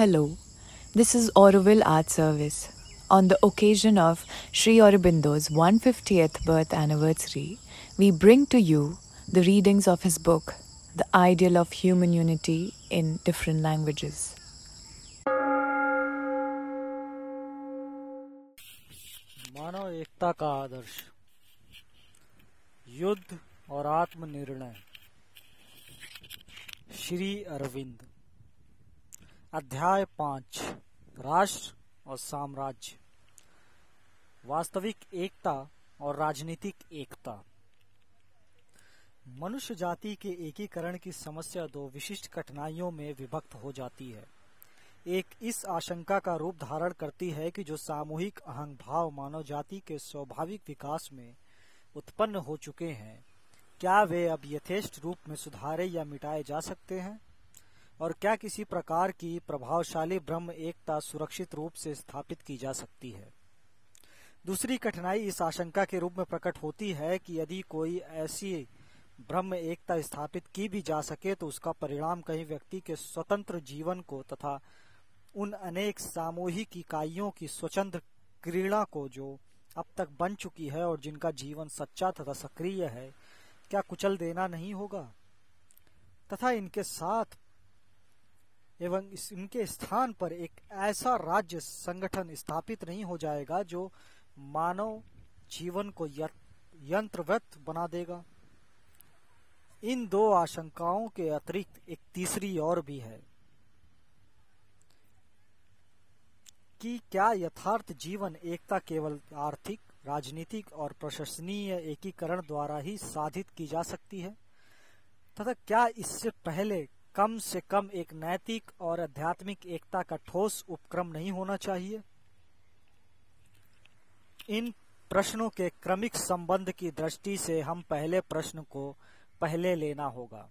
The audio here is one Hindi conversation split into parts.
Hello, this is Auroville Art Service. On the occasion of Sri Aurobindo's 150th birth anniversary, we bring to you the readings of his book, The Ideal of Human Unity in Different Languages. मानव एकता का आदर्श युद्ध और आत्मनिर्णय श्री अरविंद अध्याय पाँच, राष्ट्र और साम्राज्य। वास्तविक एकता और राजनीतिक एकता। मनुष्य जाति के एकीकरण की समस्या दो विशिष्ट कठिनाइयों में विभक्त हो जाती है। एक इस आशंका का रूप धारण करती है कि जो सामूहिक अहंग भाव मानव जाति के स्वाभाविक विकास में उत्पन्न हो चुके हैं, क्या वे अब यथेष्ट रूप में सुधारे या मिटाए जा सकते हैं? और क्या किसी प्रकार की प्रभावशाली ब्रह्म एकता सुरक्षित रूप से स्थापित की जा सकती है? दूसरी कठिनाई इस आशंका के रूप में प्रकट होती है कि यदि कोई ऐसी ब्रह्म एकता स्थापित की भी जा सके तो उसका परिणाम कहीं व्यक्ति के स्वतंत्र जीवन को तथा उन अनेक सामूहिक इकाइयों की स्वतंत्र क्रीड़ा को जो अब तक बन चुकी है और जिनका जीवन सच्चा तथा सक्रिय है, क्या कुचल देना नहीं होगा? तथा इनके साथ एवं इनके स्थान पर एक ऐसा राज्य संगठन स्थापित नहीं हो जाएगा जो मानव जीवन को यंत्रवत बना देगा। इन दो आशंकाओं के अतिरिक्त एक तीसरी और भी है कि क्या यथार्थ जीवन, एकता केवल आर्थिक, राजनीतिक और प्रशंसनीय एकीकरण द्वारा ही साधित की जा सकती है? तथा क्या इससे पहले कम से कम एक नैतिक और आध्यात्मिक एकता का ठोस उपक्रम नहीं होना चाहिए। इन प्रश्नों के क्रमिक संबंध की दृष्टि से हम पहले प्रश्न को पहले लेना होगा।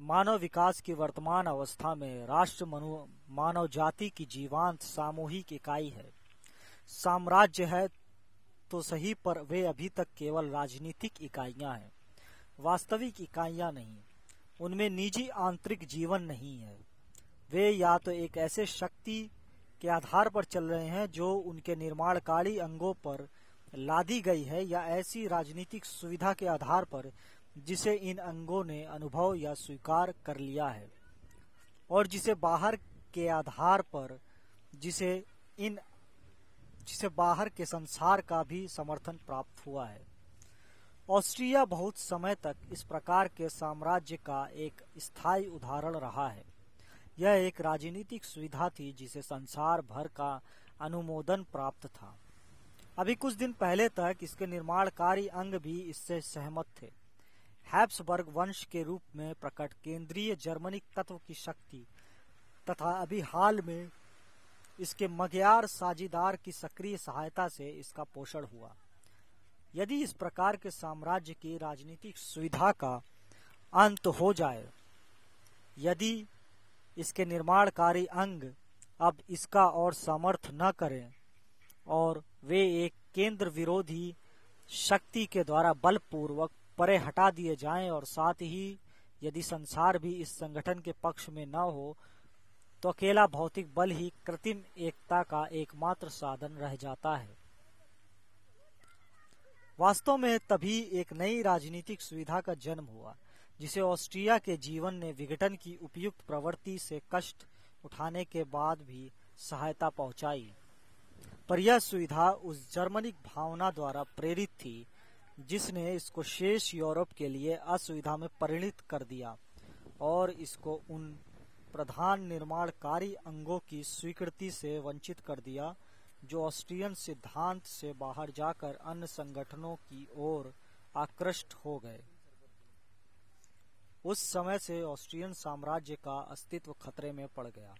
मानव विकास की वर्तमान अवस्था में राष्ट्र मनु, मानव जाति की जीवांत सामूहिक इकाई है। साम्राज्य है तो सही पर वे अभी तक केवल राजनीतिक इकाइयाँ हैं। वास्तविक इकाइयाँ नहीं। उनमें निजी आंतरिक जीवन नहीं है। वे या तो एक ऐसे शक्ति के आधार पर चल रहे हैं जो उनके निर्माणकारी अंगों पर लादी गई है या ऐसी राजनीतिक सुविधा के आधार पर जिसे इन अंगों ने अनुभव या स्वीकार कर लिया है और जिसे बाहर के आधार पर जिसे इन जिसे बाहर के संसार का भी समर्थन प्राप्त हुआ है। ऑस्ट्रिया बहुत समय तक इस प्रकार के साम्राज्य का एक स्थायी उदाहरण रहा है। यह एक राजनीतिक सुविधा थी जिसे संसार भर का अनुमोदन प्राप्त था। अभी कुछ दिन पहले तक इसके निर्माणकारी अंग भी इससे सहमत थे। हैप्सबर्ग वंश के रूप में प्रकट केंद्रीय जर्मनिक तत्व की शक्ति तथा अभी हाल में इसके मगयार साझीदार की सक्रिय सहायता से इसका पोषण हुआ। यदि इस प्रकार के साम्राज्य की राजनीतिक सुविधा का अंत हो जाए, यदि इसके निर्माणकारी अंग अब इसका और समर्थ न करें और वे एक केंद्र विरोधी शक्ति के द्वारा बलपूर्वक परे हटा दिए जाएँ और साथ ही यदि संसार भी इस संगठन के पक्ष में न हो तो अकेला भौतिक बल ही कृत्रिम एकता का एकमात्र साधन रह जाता है। वास्तव में तभी एक नई राजनीतिक सुविधा का जन्म हुआ, जिसे ऑस्ट्रिया के जीवन ने विघटन की उपयुक्त प्रवृत्ति से कष्ट उठाने के बाद भी सहायता पहुंचाई। पर यह सुविधा उस जर्मनिक भावना द्वारा प्रेरित थी, जिसने इसको शेष यूरोप के लिए असुविधा में परिणित कर दिया और इसको उन प्रधान निर्माणकारी अंगों की स्वीकृति से वंचित कर दिया जो ऑस्ट्रियन सिद्धांत से बाहर जाकर अन्य संगठनों की ओर आकृष्ट हो गए। उस समय से ऑस्ट्रियन साम्राज्य का अस्तित्व खतरे में पड़ गया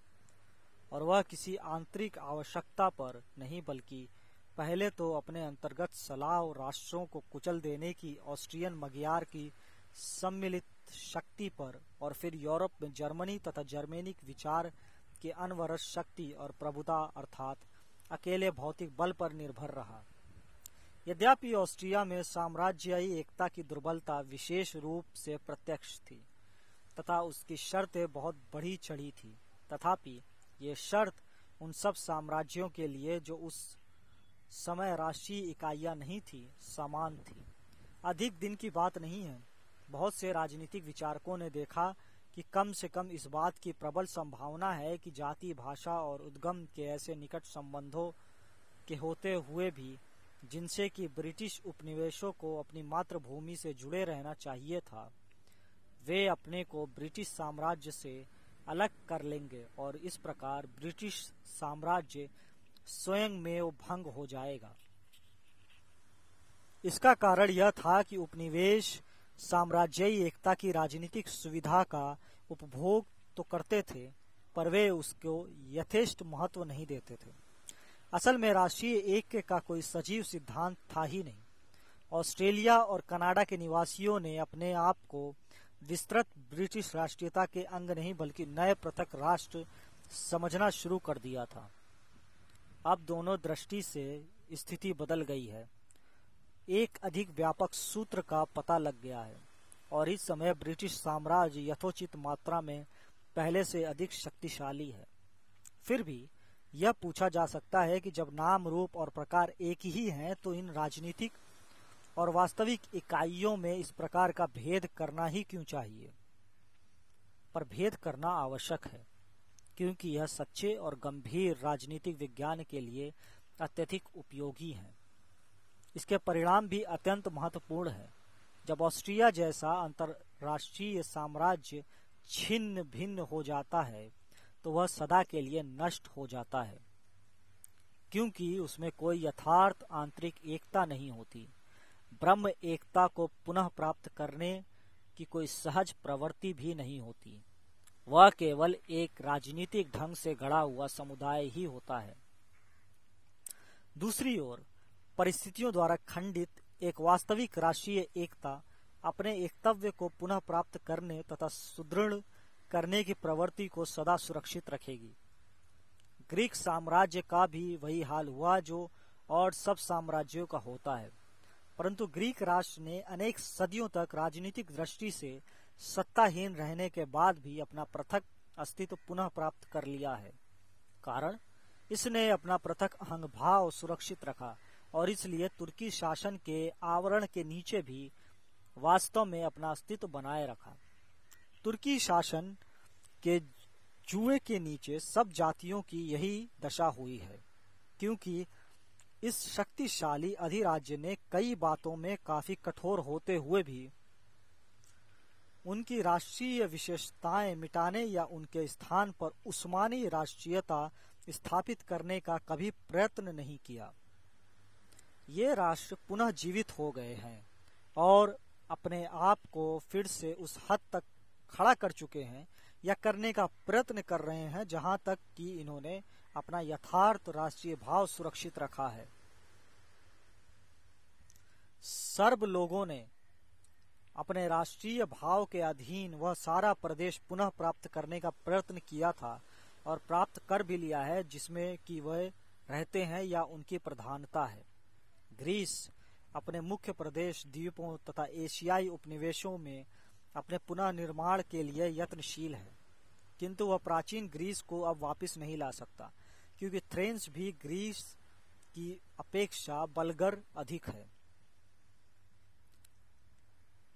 और वह किसी आंतरिक आवश्यकता पर नहीं, बल्कि पहले तो अपने अंतर्गत सलाह राष्ट्रों को कुचल देने की ऑस्ट्रियन मगियार की सम्मिलित शक्ति पर और फिर यूरोप में जर्मनी तथा जर्मेनिक विचार के अनवरस शक्ति और प्रभुता अर्थात अकेले भौतिक बल पर निर्भर रहा। यद्यपि ऑस्ट्रिया में साम्राज्यी एकता की दुर्बलता विशेष रूप से प्रत्यक्ष थी, तथा उसकी शर्तें बहुत बढ़ी चढ़ी थी, तथापि ये शर्त उन सब साम्राज्यों के लिए जो उस समय राष्ट्रीय इकाइयाँ नहीं थी, समान थी। अधिक दिन की बात नहीं है। बहुत से राजनीतिक विचारकों ने देखा कि कम से कम इस बात की प्रबल संभावना है कि जाति, भाषा और उद्गम के ऐसे निकट संबंधों के होते हुए भी, जिनसे कि ब्रिटिश उपनिवेशों को अपनी मातृभूमि से जुड़े रहना चाहिए था, वे अपने को ब्रिटिश साम्राज्य से अलग कर लेंगे और इस प्रकार ब्रिटिश साम्राज्य स्वयं में भंग हो जाएगा। इसका कारण यह था कि उपनिवेश साम्राज्यी एकता की राजनीतिक सुविधा का उपभोग तो करते थे, पर वे उसको यथेष्ट महत्व नहीं देते थे। असल में राष्ट्रीय एक का कोई सजीव सिद्धांत था ही नहीं। ऑस्ट्रेलिया और कनाडा के निवासियों ने अपने आप को विस्तृत ब्रिटिश राष्ट्रीयता के अंग नहीं, बल्कि नए पृथक राष्ट्र समझना शुरू कर दिया था। अब दोनों दृष्टि से स्थिति बदल गई है। एक अधिक व्यापक सूत्र का पता लग गया है। और इस समय ब्रिटिश साम्राज्य यथोचित मात्रा में पहले से अधिक शक्तिशाली है। फिर भी यह पूछा जा सकता है कि जब नाम, रूप और प्रकार एक ही हैं तो इन राजनीतिक और वास्तविक इकाइयों में इस प्रकार का भेद करना ही क्यों चाहिए? पर भेद करना आवश्यक है, क्योंकि यह सच्चे और गंभीर राजनीतिक विज्ञान के लिए अत्यधिक उपयोगी है। इसके परिणाम भी अत्यंत महत्वपूर्ण है। जब ऑस्ट्रिया जैसा अंतरराष्ट्रीय साम्राज्य छिन्न भिन्न हो जाता है तो वह सदा के लिए नष्ट हो जाता है, क्योंकि उसमें कोई यथार्थ आंतरिक एकता नहीं होती। ब्रह्म एकता को पुनः प्राप्त करने की कोई सहज प्रवृत्ति भी नहीं होती। वह केवल एक राजनीतिक ढंग से गढ़ा हुआ समुदाय ही होता है। दूसरी ओर परिस्थितियों द्वारा खंडित एक वास्तविक राष्ट्रीय एकता, अपने एकतव्य को पुनः प्राप्त करने तथा सुदृढ़ करने की प्रवृत्ति को सदा सुरक्षित रखेगी। ग्रीक साम्राज्य का भी वही हाल हुआ जो और सब साम्राज्यों का होता है। परंतु ग्रीक राष्ट्र ने अनेक सदियों तक राजनीतिक दृष्टि से सत्ताहीन रहने के बाद भी अपना पृथक अस्तित्व पुनः प्राप्त कर लिया है। कारण? इसने अपना पृथक अहंग भाव सुरक्षित रखा। और इसलिए तुर्की शासन के आवरण के नीचे भी वास्तव में अपना अस्तित्व बनाए रखा। तुर्की शासन के जुए के नीचे सब जातियों की यही दशा हुई है, क्योंकि इस शक्तिशाली अधिराज्य ने कई बातों में काफ़ी कठोर होते हुए भी उनकी राष्ट्रीय विशेषताएँ मिटाने या उनके स्थान पर उस्मानी राष्ट्रीयता स्थापित करने का कभी प्रयत्न नहीं किया। ये राष्ट्र पुनः जीवित हो गए हैं और अपने आप को फिर से उस हद तक खड़ा कर चुके हैं या करने का प्रयत्न कर रहे हैं जहाँ तक कि इन्होंने अपना यथार्थ राष्ट्रीय भाव सुरक्षित रखा है। सर्ब लोगों ने अपने राष्ट्रीय भाव के अधीन वह सारा प्रदेश पुनः प्राप्त करने का प्रयत्न किया था और प्राप्त कर भी लिया है जिसमें कि वह रहते हैं या उनकी प्रधानता है। ग्रीस अपने मुख्य प्रदेश द्वीपों तथा एशियाई उपनिवेशों में अपने पुनः निर्माण के लिए यत्नशील है। किंतु वह प्राचीन ग्रीस को अब वापस नहीं ला सकता, क्योंकि थ्रेंस भी ग्रीस की अपेक्षा बलगर अधिक है।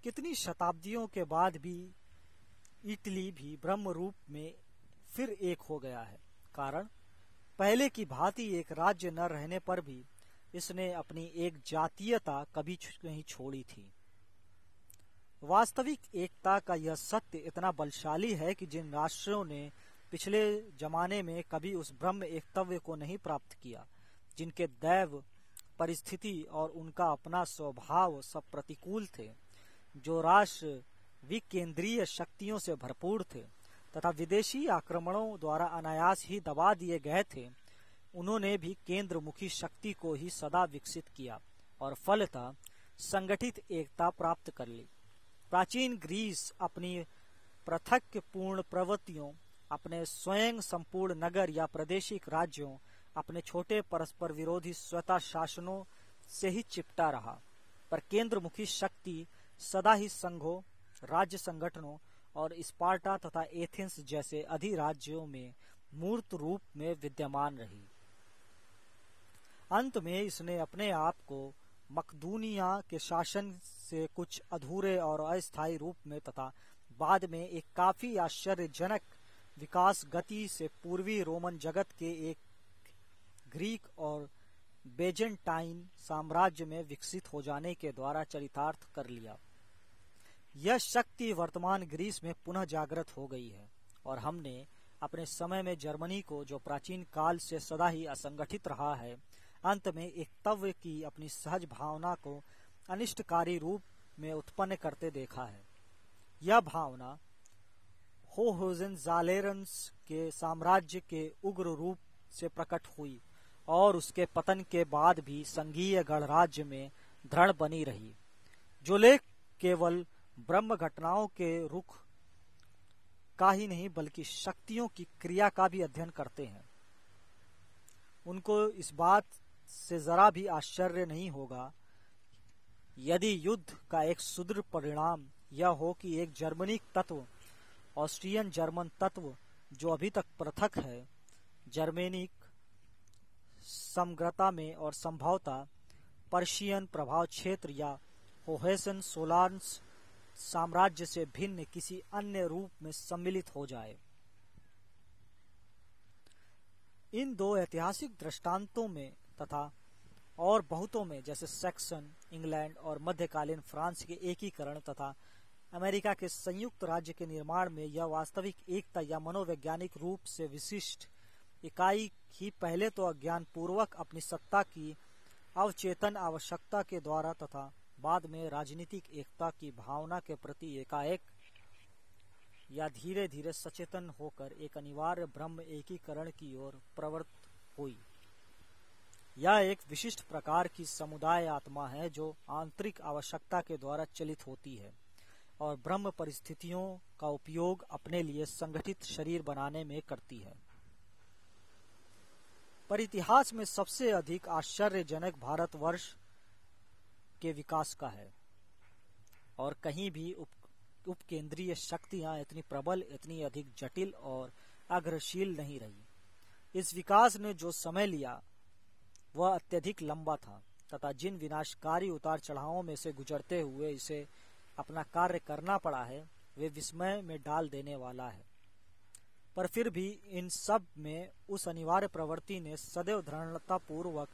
कितनी शताब्दियों के बाद भी इटली भी ब्रह्म रूप में फिर एक हो गया है, कारण पहले की भांति एक राज्य न रहने पर भी इसने अपनी एक जातीयता कभी नहीं छोड़ी थी। वास्तविक एकता का यह सत्य इतना बलशाली है कि जिन राष्ट्रों ने पिछले जमाने में कभी उस ब्रह्म एकतव्य को नहीं प्राप्त किया, जिनके दैव, परिस्थिति और उनका अपना स्वभाव सब प्रतिकूल थे, जो राष्ट्र विकेंद्रीय शक्तियों से भरपूर थे, तथा विदेशी आक्रमणों द्वारा अनायास ही दबा दिए गए थे उन्होंने भी केंद्र मुखी शक्ति को ही सदा विकसित किया और फलतः संगठित एकता प्राप्त कर ली। प्राचीन ग्रीस अपनी पृथक पूर्ण प्रवृत्तियों, अपने स्वयं संपूर्ण नगर या प्रादेशिक राज्यों, अपने छोटे परस्पर विरोधी स्वता शासनों से ही चिपटा रहा। पर केंद्र मुखी शक्ति सदा ही संघों, राज्य संगठनों और स्पार्टा तथा एथेंस जैसे अधिराज्यों में मूर्त रूप में विद्यमान रही। अंत में इसने अपने आप को मकदूनिया के शासन से कुछ अधूरे और अस्थायी रूप में तथा बाद में एक काफ़ी आश्चर्यजनक विकास गति से पूर्वी रोमन जगत के एक ग्रीक और बेजेंटाइन साम्राज्य में विकसित हो जाने के द्वारा चरितार्थ कर लिया। यह शक्ति वर्तमान ग्रीस में पुनः जागृत हो गई है और हमने अपने समय में जर्मनी को जो प्राचीन काल से सदा ही असंगठित रहा है अंत में एक तव्य की अपनी सहज भावना को अनिष्टकारी रूप में उत्पन्न करते देखा है। यह भावना होहोजन जालेरंस के साम्राज्य के उग्र रूप से प्रकट हुई और उसके पतन के बाद भी संघीय गणराज्य में दृढ़ बनी रही, जो लेख केवल ब्रह्म घटनाओं के रुख का ही नहीं, बल्कि शक्तियों की क्रिया का भी अध्ययन करते हैं। उनको इस बात से जरा भी आश्चर्य नहीं होगा। यदि युद्ध का एक सुदृढ़ परिणाम यह हो कि एक जर्मनिक तत्व, ऑस्ट्रियन जर्मन तत्व, जो अभी तक पृथक है जर्मेनिक समग्रता में और संभवता पर्शियन प्रभाव क्षेत्र या होहेसन सोलांस साम्राज्य से भिन्न किसी अन्य रूप में सम्मिलित हो जाए। इन दो ऐतिहासिक दृष्टांतों में तथा और बहुतों में, जैसे सेक्सन, इंग्लैंड और मध्यकालीन फ्रांस के एकीकरण तथा अमेरिका के संयुक्त राज्य के निर्माण में यह वास्तविक एकता या मनोवैज्ञानिक रूप से विशिष्ट इकाई ही पहले तो अज्ञान पूर्वक अपनी सत्ता की अवचेतन आवश्यकता के द्वारा तथा बाद में राजनीतिक एकता की भावना के प्रति एकाएक या धीरे धीरे सचेतन होकर एक अनिवार्य ब्रह्म एकीकरण की ओर प्रवृत्त हुई। यह एक विशिष्ट प्रकार की समुदाय आत्मा है जो आंतरिक आवश्यकता के द्वारा चलित होती है और ब्रह्म परिस्थितियों का उपयोग अपने लिए संगठित शरीर बनाने में करती है। पर इतिहास में सबसे अधिक आश्चर्यजनक भारतवर्ष के विकास का है और कहीं भी उप, उपकेंद्रीय शक्तियाँ इतनी प्रबल, इतनी अधिक जटिल और अग्रशील नहीं रही। इस विकास ने जो समय लिया वह अत्यधिक लंबा था तथा जिन विनाशकारी उतार चढ़ावों में से गुजरते हुए इसे अपना कार्य करना पड़ा है, वे विस्मय में डाल देने वाला है। पर फिर भी इन सब में उस अनिवार्य प्रवृत्ति ने सदैव दृढ़ता पूर्वक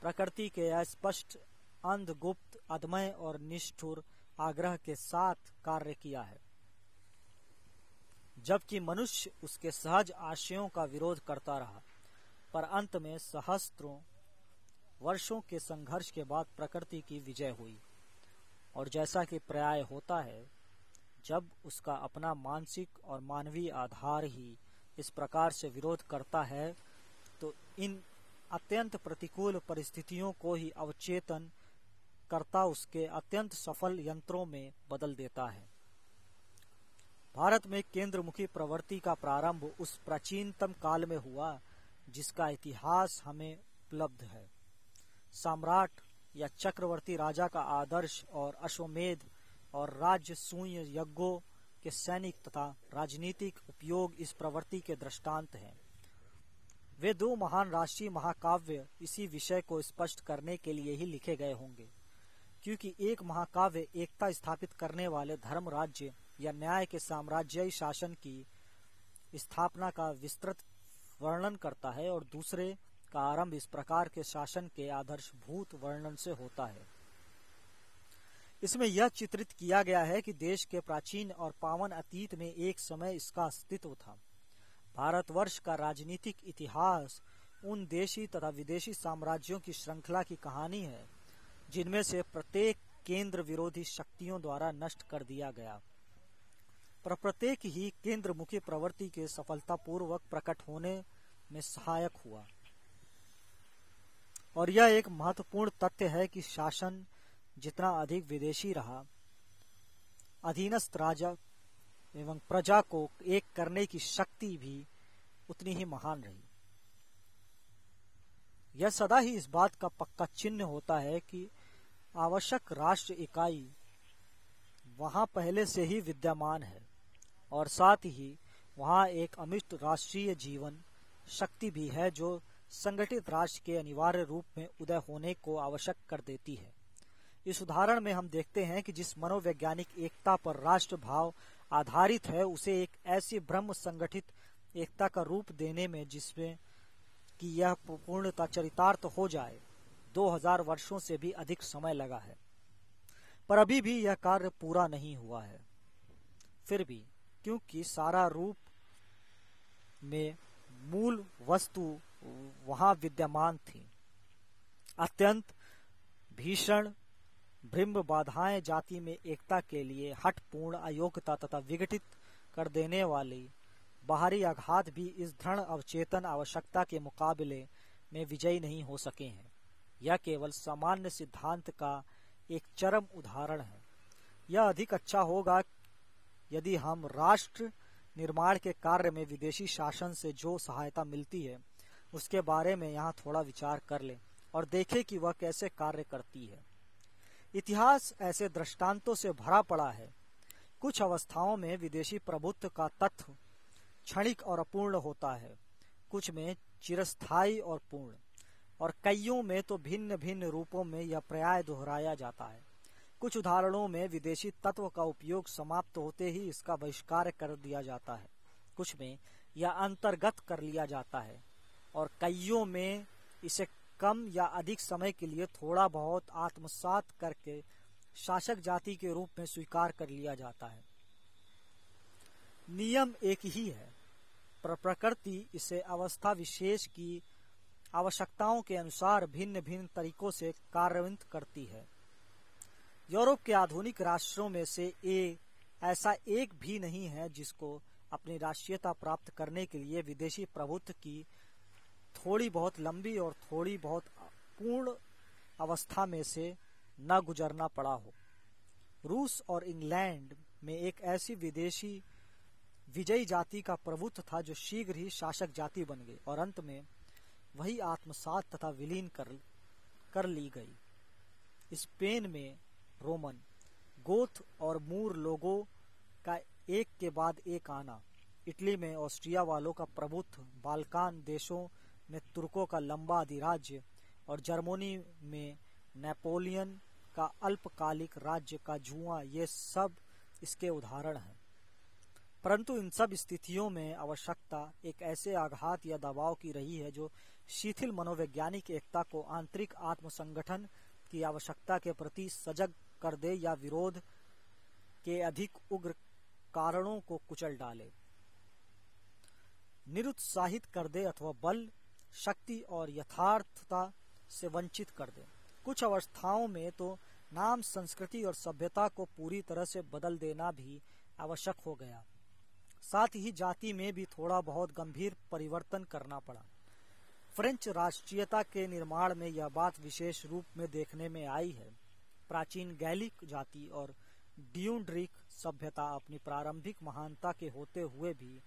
प्रकृति के अस्पष्ट, अंधगुप्त अदमय और निष्ठुर आग्रह के साथ कार्य किया है। जबकि मनुष्य उसके सहज आशयों का विरोध करता रहा, पर अंत में सहस्त्रों वर्षों के संघर्ष के बाद प्रकृति की विजय हुई। और जैसा कि पर्याय होता है, जब उसका अपना मानसिक और मानवीय आधार ही इस प्रकार से विरोध करता है तो इन अत्यंत प्रतिकूल परिस्थितियों को ही अवचेतन करता उसके अत्यंत सफल यंत्रों में बदल देता है। भारत में केंद्रमुखी प्रवृत्ति का प्रारंभ उस प्राचीनतम काल में हुआ, जिसका इतिहास हमें उपलब्ध है। सम्राट या चक्रवर्ती राजा का आदर्श और अश्वमेध और राज्य सूय यज्ञों के सैनिक तथा राजनीतिक उपयोग इस प्रवृत्ति के दृष्टांत हैं। वे दो महान राष्ट्रीय महाकाव्य इसी विषय को स्पष्ट करने के लिए ही लिखे गए होंगे, क्योंकि एक महाकाव्य एकता स्थापित करने वाले धर्म राज्य या न्याय के साम्राज्यी शासन की स्थापना का विस्तृत वर्णन करता है और दूसरे का आरंभ इस प्रकार के शासन के आदर्शभूत वर्णन से होता है। इसमें यह चित्रित किया गया है कि देश के प्राचीन और पावन अतीत में एक समय इसका अस्तित्व था। भारतवर्ष का राजनीतिक इतिहास उन देशी तथा विदेशी साम्राज्यों की श्रृंखला की कहानी है, जिनमें से प्रत्येक केंद्र विरोधी शक्तियों द्वारा नष्ट कर दिया गया। पर प्रत्येक ही केंद्र मुखी प्रवृत्ति के सफलतापूर्वक प्रकट होने में सहायक हुआ। और यह एक महत्वपूर्ण तथ्य है कि शासन जितना अधिक विदेशी रहा, अधीनस्थ राजा एवं प्रजा को एक करने की शक्ति भी उतनी ही महान रही। यह सदा ही इस बात का पक्का चिन्ह होता है कि आवश्यक राष्ट्र इकाई वहाँ पहले से ही विद्यमान है और साथ ही वहाँ एक अमिष्ट राष्ट्रीय जीवन शक्ति भी है जो संगठित राष्ट्र के अनिवार्य रूप में उदय होने को आवश्यक कर देती है। इस उदाहरण में हम देखते हैं कि जिस मनोवैज्ञानिक एकता पर राष्ट्र भाव आधारित है, उसे एक ऐसी ब्रह्म संगठित एकता का रूप देने में जिसमें कि यह पूर्णता चरितार्थ हो जाए 2000 वर्षों से भी अधिक समय लगा है। पर अभी भी यह कार्य पूरा नहीं हुआ है। फिर भी, क्योंकि सारा रूप में मूल वस्तु वहाँ विद्यमान थी। अत्यंत भीषण भ्रिम्ब बाधाएँ जाति में एकता के लिए हटपूर्ण अयोग्यता तथा विघटित कर देने वाली बाहरी आघात भी इस दृढ़ अवचेतन आवश्यकता के मुकाबले में विजयी नहीं हो सके हैं। यह केवल सामान्य सिद्धांत का एक चरम उदाहरण है। यह अधिक अच्छा होगा यदि हम राष्ट्र निर्माण के कार्य में विदेशी शासन से जो सहायता मिलती है, उसके बारे में यहाँ थोड़ा विचार कर लें और देखें कि वह कैसे कार्य करती है। इतिहास ऐसे दृष्टांतों से भरा पड़ा है। कुछ अवस्थाओं में विदेशी प्रभुत्व का तत्व क्षणिक और अपूर्ण होता है, कुछ में चिरस्थायी और पूर्ण, और कईयों में तो भिन्न भिन्न रूपों में यह पर्याय दोहराया जाता है। कुछ उदाहरणों में विदेशी तत्व का उपयोग समाप्त होते ही इसका बहिष्कार कर दिया जाता है। कुछ में यह अंतर्गत कर लिया जाता है और कईयों में इसे कम या अधिक समय के लिए थोड़ा बहुत आत्मसात करके शासक जाति के रूप में स्वीकार कर लिया जाता है। नियम एक ही है। पर, प्रकृति इसे अवस्था विशेष की आवश्यकताओं के अनुसार भिन्न भिन्न तरीकों से कार्यान्वित करती है। यूरोप के आधुनिक राष्ट्रों में से ए, ऐसा एक भी नहीं है जिसको अपनी राष्ट्रीयता प्राप्त करने के लिए विदेशी प्रभुत्व की थोड़ी बहुत लंबी और थोड़ी बहुत पूर्ण अवस्था में से न गुजरना पड़ा हो। रूस और इंग्लैंड में एक ऐसी विदेशी विजयी जाति का प्रभुत्व था जो शीघ्र ही शासक जाति बन गई और अंत में वही आत्मसात तथा विलीन कर कर ली गई। स्पेन में रोमन, गोथ और मूर लोगों का एक के बाद एक आना। इटली में ऑस्ट्रिया वालों का प्रभुत्व, बाल्कान देशों में तुर्कों का लंबा अधिराज्य और जर्मनी में नेपोलियन का अल्पकालिक राज्य का जुआ, ये सब इसके उदाहरण हैं। परंतु इन सब स्थितियों में आवश्यकता एक ऐसे आघात या दबाव की रही है जो शिथिल मनोवैज्ञानिक एकता को आंतरिक आत्मसंगठन की आवश्यकता के प्रति सजग कर दे या विरोध के अधिक उग्र कारणों को कुचल डाले। निरुत्साहित कर दे अथवा बल, शक्ति और यथार्थता से वंचित कर दे। कुछ अवस्थाओं में तो नाम, संस्कृति और सभ्यता को पूरी तरह से बदल देना भी आवश्यक हो गया। साथ ही जाति में भी थोड़ा बहुत गंभीर परिवर्तन करना पड़ा। फ्रेंच राष्ट्रीयता के निर्माण में यह बात विशेष रूप में देखने में आई है। प्राचीन गैलिक जाति और ड्यूड्रिक सभ्यता अपनी प्रारंभिक महानता के होते हुए भी,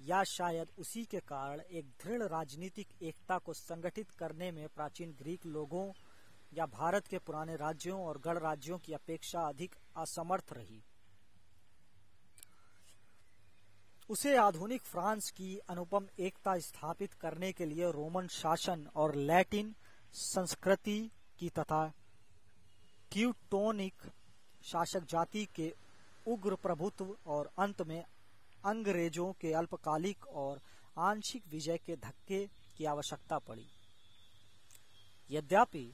या शायद उसी के कारण, एक दृढ़ राजनीतिक एकता को संगठित करने में प्राचीन ग्रीक लोगों या भारत के पुराने राज्यों और गण राज्यों की अपेक्षा अधिक असमर्थ रही। उसे आधुनिक फ्रांस की अनुपम एकता स्थापित करने के लिए रोमन शासन और लैटिन संस्कृति की तथा ट्यूटोनिक शासक जाति के उग्र प्रभुत्व और अंत में अंग्रेज़ों के अल्पकालिक और आंशिक विजय के धक्के की आवश्यकता पड़ी। यद्यपि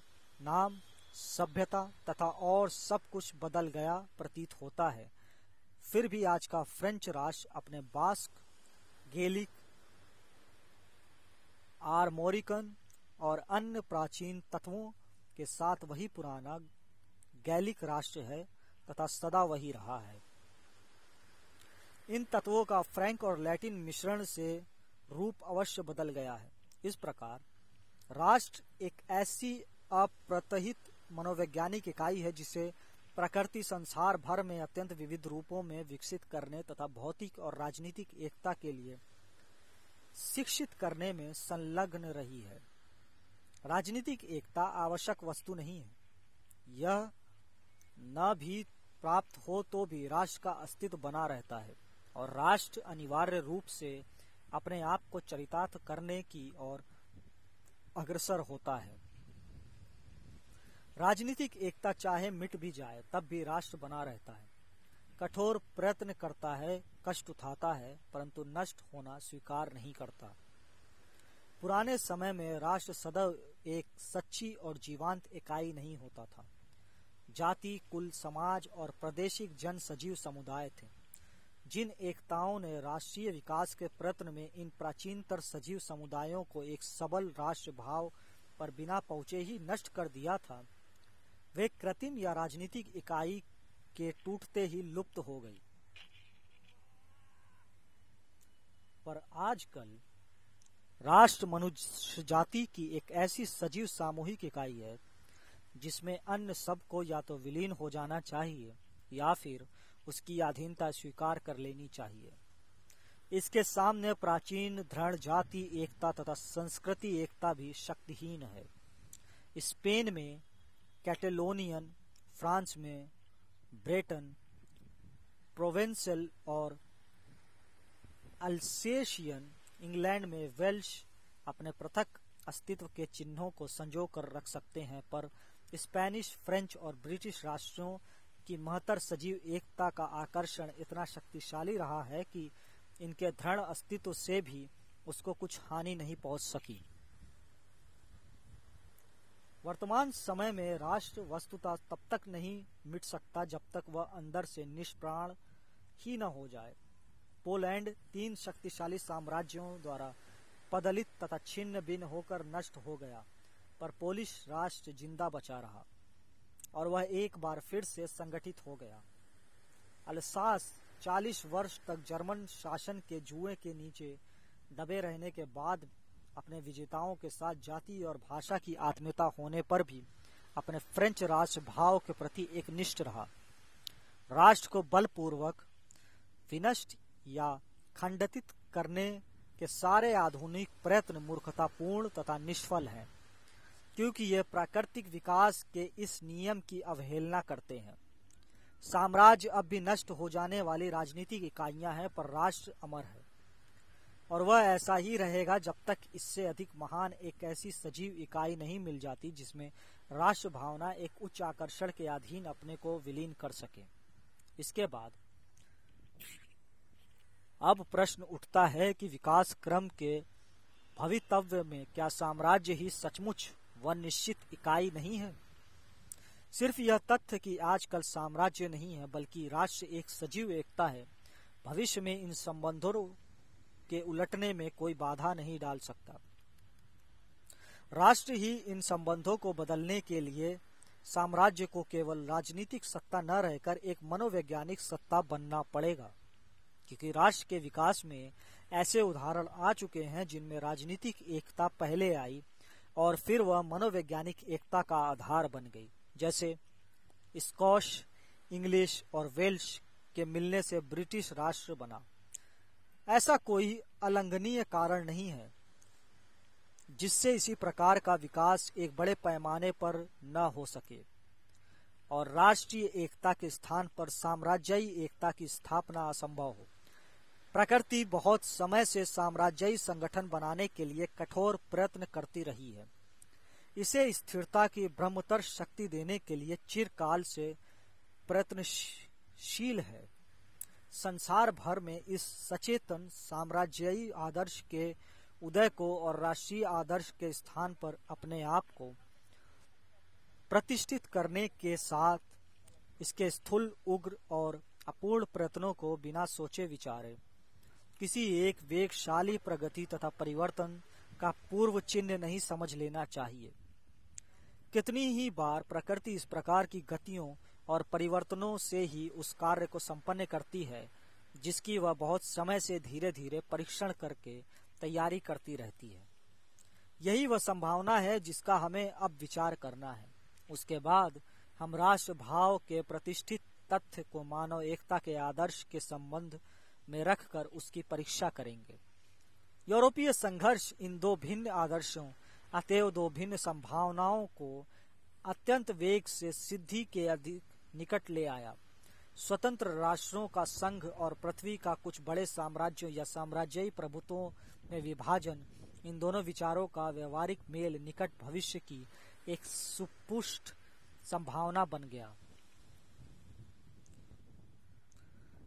नाम, सभ्यता तथा और सब कुछ बदल गया प्रतीत होता है, फिर भी आज का फ्रेंच राष्ट्र अपने बास्क, गेलिक, आरमोरिकन और अन्य प्राचीन तत्वों के साथ वही पुराना गैलिक राष्ट्र है तथा सदा वही रहा है। इन तत्वों का फ्रैंक और लैटिन मिश्रण से रूप अवश्य बदल गया है। इस प्रकार राष्ट्र एक ऐसी अप्रतहित मनोवैज्ञानिक इकाई है जिसे प्रकृति संसार भर में अत्यंत विविध रूपों में विकसित करने तथा भौतिक और राजनीतिक एकता के लिए शिक्षित करने में संलग्न रही है। राजनीतिक एकता आवश्यक वस्तु नहीं है। यह न भी प्राप्त हो तो भी राष्ट्र का अस्तित्व बना रहता है और राष्ट्र अनिवार्य रूप से अपने आप को चरितार्थ करने की ओर अग्रसर होता है। राजनीतिक एकता चाहे मिट भी जाए, तब भी राष्ट्र बना रहता है। कठोर प्रयत्न करता है, कष्ट उठाता है, परंतु नष्ट होना स्वीकार नहीं करता। पुराने समय में राष्ट्र सदैव एक सच्ची और जीवांत इकाई नहीं होता था। जाति, कुल, समाज और प्रादेशिक जन सजीव समुदाय थे। जिन एकताओं ने राष्ट्रीय विकास के प्रयत्न में इन प्राचीनतर सजीव समुदायों को एक सबल राष्ट्र भाव पर बिना पहुँचे ही नष्ट कर दिया था, वे कृत्रिम या राजनीतिक इकाई के टूटते ही लुप्त हो गई। पर आजकल राष्ट्र मनुष्य जाति की एक ऐसी सजीव सामूहिक इकाई है जिसमें अन्य सबको या तो विलीन हो जाना चाहिए, या फिर उसकी अधीनता स्वीकार कर लेनी चाहिए। इसके सामने प्राचीन दृढ़ जाति, एकता तथा संस्कृति, एकता भी शक्तिहीन है। स्पेन में कैटेलोनियन, फ्रांस में ब्रेटन, प्रोवेंसल और अल्सेशियन, इंग्लैंड में वेल्श अपने पृथक अस्तित्व के चिन्हों को संजो कर रख सकते हैं, पर स्पेनिश, फ्रेंच और ब्रिटिश राष्ट्रों की महतर सजीव एकता का आकर्षण इतना शक्तिशाली रहा है कि इनके दृढ़ अस्तित्व से भी उसको कुछ हानि नहीं पहुँच सकी। वर्तमान समय में राष्ट्र वस्तुता तब तक नहीं मिट सकता जब तक वह अंदर से निष्प्राण ही न हो जाए। पोलैंड तीन शक्तिशाली साम्राज्यों द्वारा पदलित तथा छिन्न भिन्न होकर नष्ट हो गया। पर पोलिश राष्ट्र ज़िंदा बचा रहा और वह एक बार फिर से संगठित हो गया। अलसास 40 वर्ष तक जर्मन शासन के जुए के नीचे दबे रहने के बाद अपने विजेताओं के साथ जाति और भाषा की आत्मीयता होने पर भी अपने फ्रेंच राष्ट्र भाव के प्रति एक निष्ठ रहा। राष्ट्र को बलपूर्वक विनष्ट या खंडित करने के सारे आधुनिक प्रयत्न मूर्खतापूर्ण तथा निष्फल हैं। क्योंकि ये प्राकृतिक विकास के इस नियम की अवहेलना करते हैं। साम्राज्य अब भी नष्ट हो जाने वाली राजनीतिक इकाइयाँ हैं, पर राष्ट्र अमर है। और वह ऐसा ही रहेगा जब तक इससे अधिक महान एक ऐसी सजीव इकाई नहीं मिल जाती जिसमें राष्ट्र भावना एक उच्च आकर्षण के अधीन अपने को विलीन कर सके। इसके बाद अब प्रश्न उठता है कि विकास क्रम के भवितव्य में क्या साम्राज्य ही सचमुच व निश्चित इकाई नहीं है। सिर्फ़ यह तथ्य कि आजकल साम्राज्य नहीं है, बल्कि राष्ट्र एक सजीव एकता है। भविष्य में इन संबंधों के उलटने में कोई बाधा नहीं डाल सकता। राष्ट्र ही इन संबंधों को बदलने के लिए साम्राज्य को केवल राजनीतिक सत्ता न रहकर एक मनोवैज्ञानिक सत्ता बनना पड़ेगा, क्योंकि राष्ट्र के विकास में ऐसे उदाहरण आ चुके हैं जिनमें राजनीतिक एकता पहले आई और फिर वह मनोवैज्ञानिक एकता का आधार बन गई। जैसे स्कॉश, इंग्लिश और वेल्श के मिलने से ब्रिटिश राष्ट्र बना। ऐसा कोई अलंघनीय कारण नहीं है, जिससे इसी प्रकार का विकास एक बड़े पैमाने पर न हो सके। और राष्ट्रीय एकता के स्थान पर साम्राज्यी एकता की स्थापना असंभव हो। प्रकृति बहुत समय से साम्राज्यी संगठन बनाने के लिए कठोर प्रयत्न करती रही है। इसे स्थिरता की ब्रह्मतर शक्ति देने के लिए चिरकाल से प्रयत्नशील है। संसार भर में इस सचेतन साम्राज्यी आदर्श के उदय को और राष्ट्रीय आदर्श के स्थान पर अपने आप को प्रतिष्ठित करने के साथ इसके स्थूल, उग्र और अपूर्ण प्रयत्नों को बिना सोचे विचारे किसी एक वेगशाली प्रगति तथा परिवर्तन का पूर्व चिन्ह नहीं समझ लेना चाहिए। कितनी ही बार प्रकृति इस प्रकार की गतियों और परिवर्तनों से ही उस कार्य को संपन्न करती है, जिसकी वह बहुत समय से धीरे धीरे परीक्षण करके तैयारी करती रहती है। यही वह संभावना है जिसका हमें अब विचार करना है। उसके बाद हम राष्ट्र भाव के प्रतिष्ठित तथ्य को मानव एकता के आदर्श के संबंध में रखकर उसकी परीक्षा करेंगे। यूरोपीय संघर्ष इन दो भिन्न आदर्शों, अतएव दो भिन्न संभावनाओं को अत्यंत वेग से सिद्धि के अधिक निकट ले आया। स्वतंत्र राष्ट्रों का संघ और पृथ्वी का कुछ बड़े साम्राज्यों या साम्राज्यी प्रभुत्वों में विभाजन, इन दोनों विचारों का व्यवहारिक मेल निकट भविष्य की एक सुपुष्ट संभावना बन गया।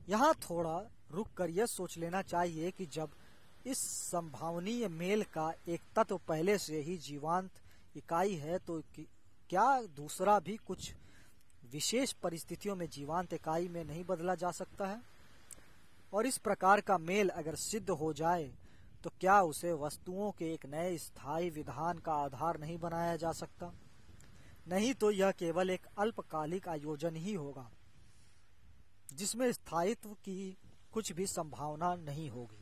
यहाँ थोड़ा रुक कर यह सोच लेना चाहिए कि जब इस संभावनीय मेल का एक तत्व पहले से ही जीवांत इकाई है तो क्या दूसरा भी कुछ विशेष परिस्थितियों में जीवांत इकाई में नहीं बदला जा सकता है? और इस प्रकार का मेल अगर सिद्ध हो जाए तो क्या उसे वस्तुओं के एक नए स्थायी विधान का आधार नहीं बनाया जा सकता? नहीं तो यह केवल एक अल्पकालिक आयोजन ही होगा। जिसमें स्थायित्व की कुछ भी संभावना नहीं होगी।